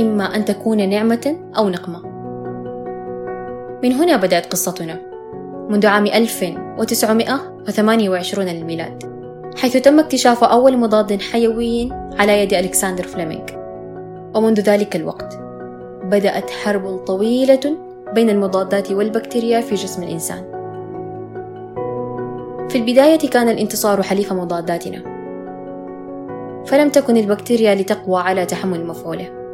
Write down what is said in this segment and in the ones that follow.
إما أن تكون نعمة أو نقمة. من هنا بدأت قصتنا منذ عام 1928 للميلاد حيث تم اكتشاف أول مضاد حيوي على يد ألكسندر فليمنج ومنذ ذلك الوقت بدأت حرب طويلة بين المضادات والبكتيريا في جسم الإنسان. في البداية كان الانتصار حليف مضاداتنا فلم تكن البكتيريا لتقوى على تحمل مفعوله.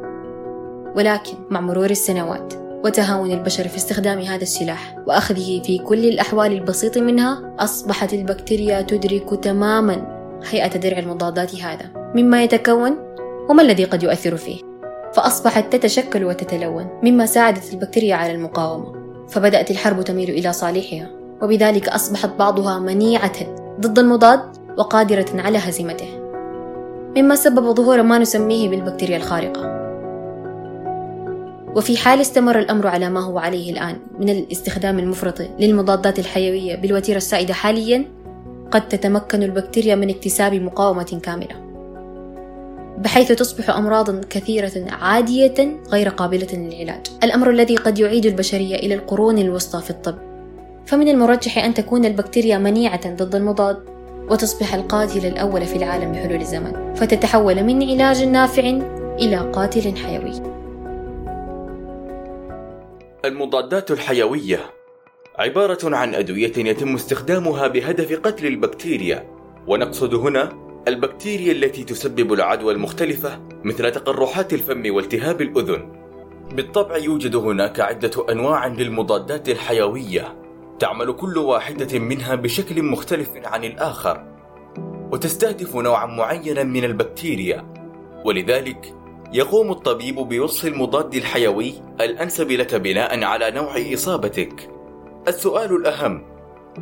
ولكن مع مرور السنوات وتهاون البشر في استخدام هذا السلاح وأخذه في كل الأحوال البسيطة منها أصبحت البكتيريا تدرك تماما هيئة درع المضادات هذا مما يتكون وما الذي قد يؤثر فيه. فأصبحت تتشكل وتتلون مما ساعدت البكتيريا على المقاومة. فبدأت الحرب تميل إلى صالحها وبذلك أصبحت بعضها منيعة ضد المضاد وقادرة على هزيمته. مما سبب ظهور ما نسميه بالبكتيريا الخارقة. وفي حال استمر الأمر على ما هو عليه الآن من الاستخدام المفرط للمضادات الحيوية بالوتيرة السائدة حاليا قد تتمكن البكتيريا من اكتساب مقاومة كاملة بحيث تصبح أمراضا كثيرة عادية غير قابلة للعلاج. الأمر الذي قد يعيد البشرية إلى القرون الوسطى في الطب. فمن المرجح أن تكون البكتيريا منيعة ضد المضاد وتصبح القاتل الأول في العالم بحلول الزمن فتتحول من علاج نافع إلى قاتل حيوي. المضادات الحيوية عبارة عن أدوية يتم استخدامها بهدف قتل البكتيريا. ونقصد هنا البكتيريا التي تسبب العدوى المختلفة مثل تقرحات الفم والتهاب الأذن. بالطبع يوجد هناك عدة أنواع للمضادات الحيوية، تعمل كل واحدة منها بشكل مختلف عن الآخر، وتستهدف نوعا معينا من البكتيريا، ولذلك يقوم الطبيب بوصف المضاد الحيوي الأنسب لك بناء على نوع إصابتك. السؤال الأهم: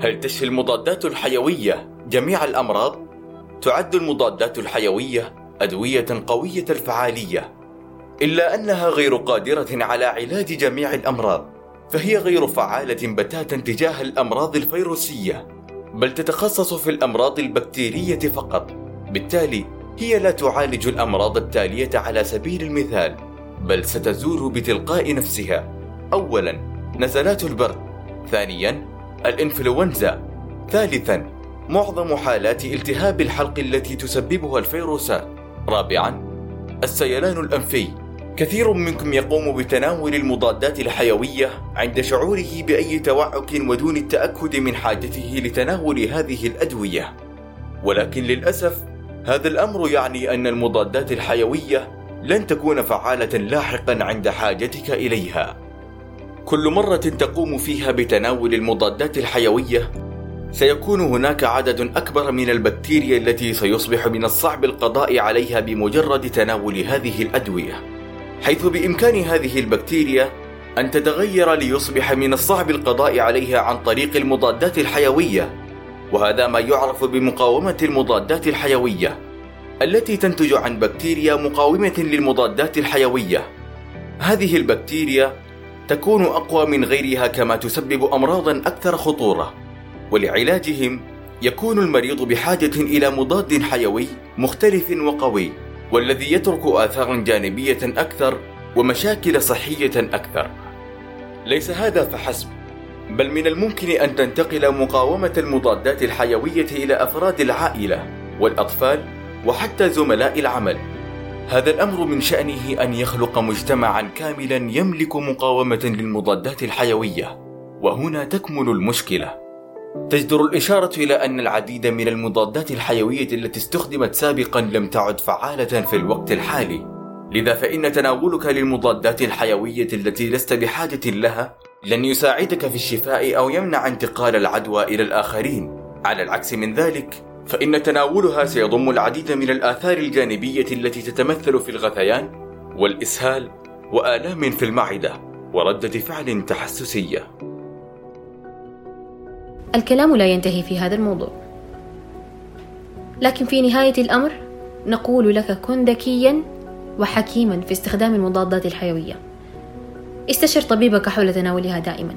هل تشفي المضادات الحيوية جميع الأمراض؟ تعد المضادات الحيوية أدوية قوية الفعالية إلا أنها غير قادرة على علاج جميع الأمراض فهي غير فعالة بتاتا تجاه الأمراض الفيروسية بل تتخصص في الأمراض البكتيرية فقط بالتالي هي لا تعالج الأمراض التالية على سبيل المثال بل ستزول بتلقاء نفسها أولا نزلات البرد ثانيا الإنفلونزا ثالثا معظم حالات التهاب الحلق التي تسببها الفيروسات. رابعا السيلان الأنفي كثير منكم يقوم بتناول المضادات الحيوية عند شعوره بأي توعك ودون التأكد من حاجته لتناول هذه الأدوية. ولكن للأسف هذا الأمر يعني أن المضادات الحيوية لن تكون فعالة لاحقا عند حاجتك إليها. كل مرة تقوم فيها بتناول المضادات الحيوية سيكون هناك عدد أكبر من البكتيريا التي سيصبح من الصعب القضاء عليها بمجرد تناول هذه الأدوية حيث بإمكان هذه البكتيريا أن تتغير ليصبح من الصعب القضاء عليها عن طريق المضادات الحيوية وهذا ما يعرف بمقاومة المضادات الحيوية التي تنتج عن بكتيريا مقاومة للمضادات الحيوية هذه البكتيريا تكون أقوى من غيرها كما تسبب أمراضا أكثر خطورة ولعلاجهم يكون المريض بحاجة إلى مضاد حيوي مختلف وقوي والذي يترك آثارا جانبية أكثر ومشاكل صحية أكثر. ليس هذا فحسب، بل من الممكن أن تنتقل مقاومة المضادات الحيوية إلى أفراد العائلة والأطفال وحتى زملاء العمل. هذا الأمر من شأنه أن يخلق مجتمعا كاملا يملك مقاومة للمضادات الحيوية، وهنا تكمن المشكلة. تجدر الإشارة إلى أن العديد من المضادات الحيوية التي استخدمت سابقا لم تعد فعالة في الوقت الحالي لذا فإن تناولك للمضادات الحيوية التي لست بحاجة لها لن يساعدك في الشفاء أو يمنع انتقال العدوى إلى الآخرين. على العكس من ذلك فإن تناولها سيضم العديد من الآثار الجانبية التي تتمثل في الغثيان والإسهال وآلام في المعدة وردة فعل تحسسية. الكلام لا ينتهي في هذا الموضوع. لكن في نهاية الأمر نقول لك كن ذكيا وحكيما في استخدام المضادات الحيوية. استشر طبيبك حول تناولها دائما.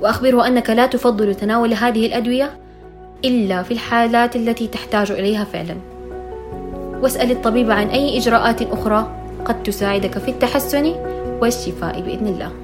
وأخبره أنك لا تفضل تناول هذه الأدوية إلا في الحالات التي تحتاج إليها فعلا. واسأل الطبيب عن أي إجراءات أخرى قد تساعدك في التحسن والشفاء بإذن الله.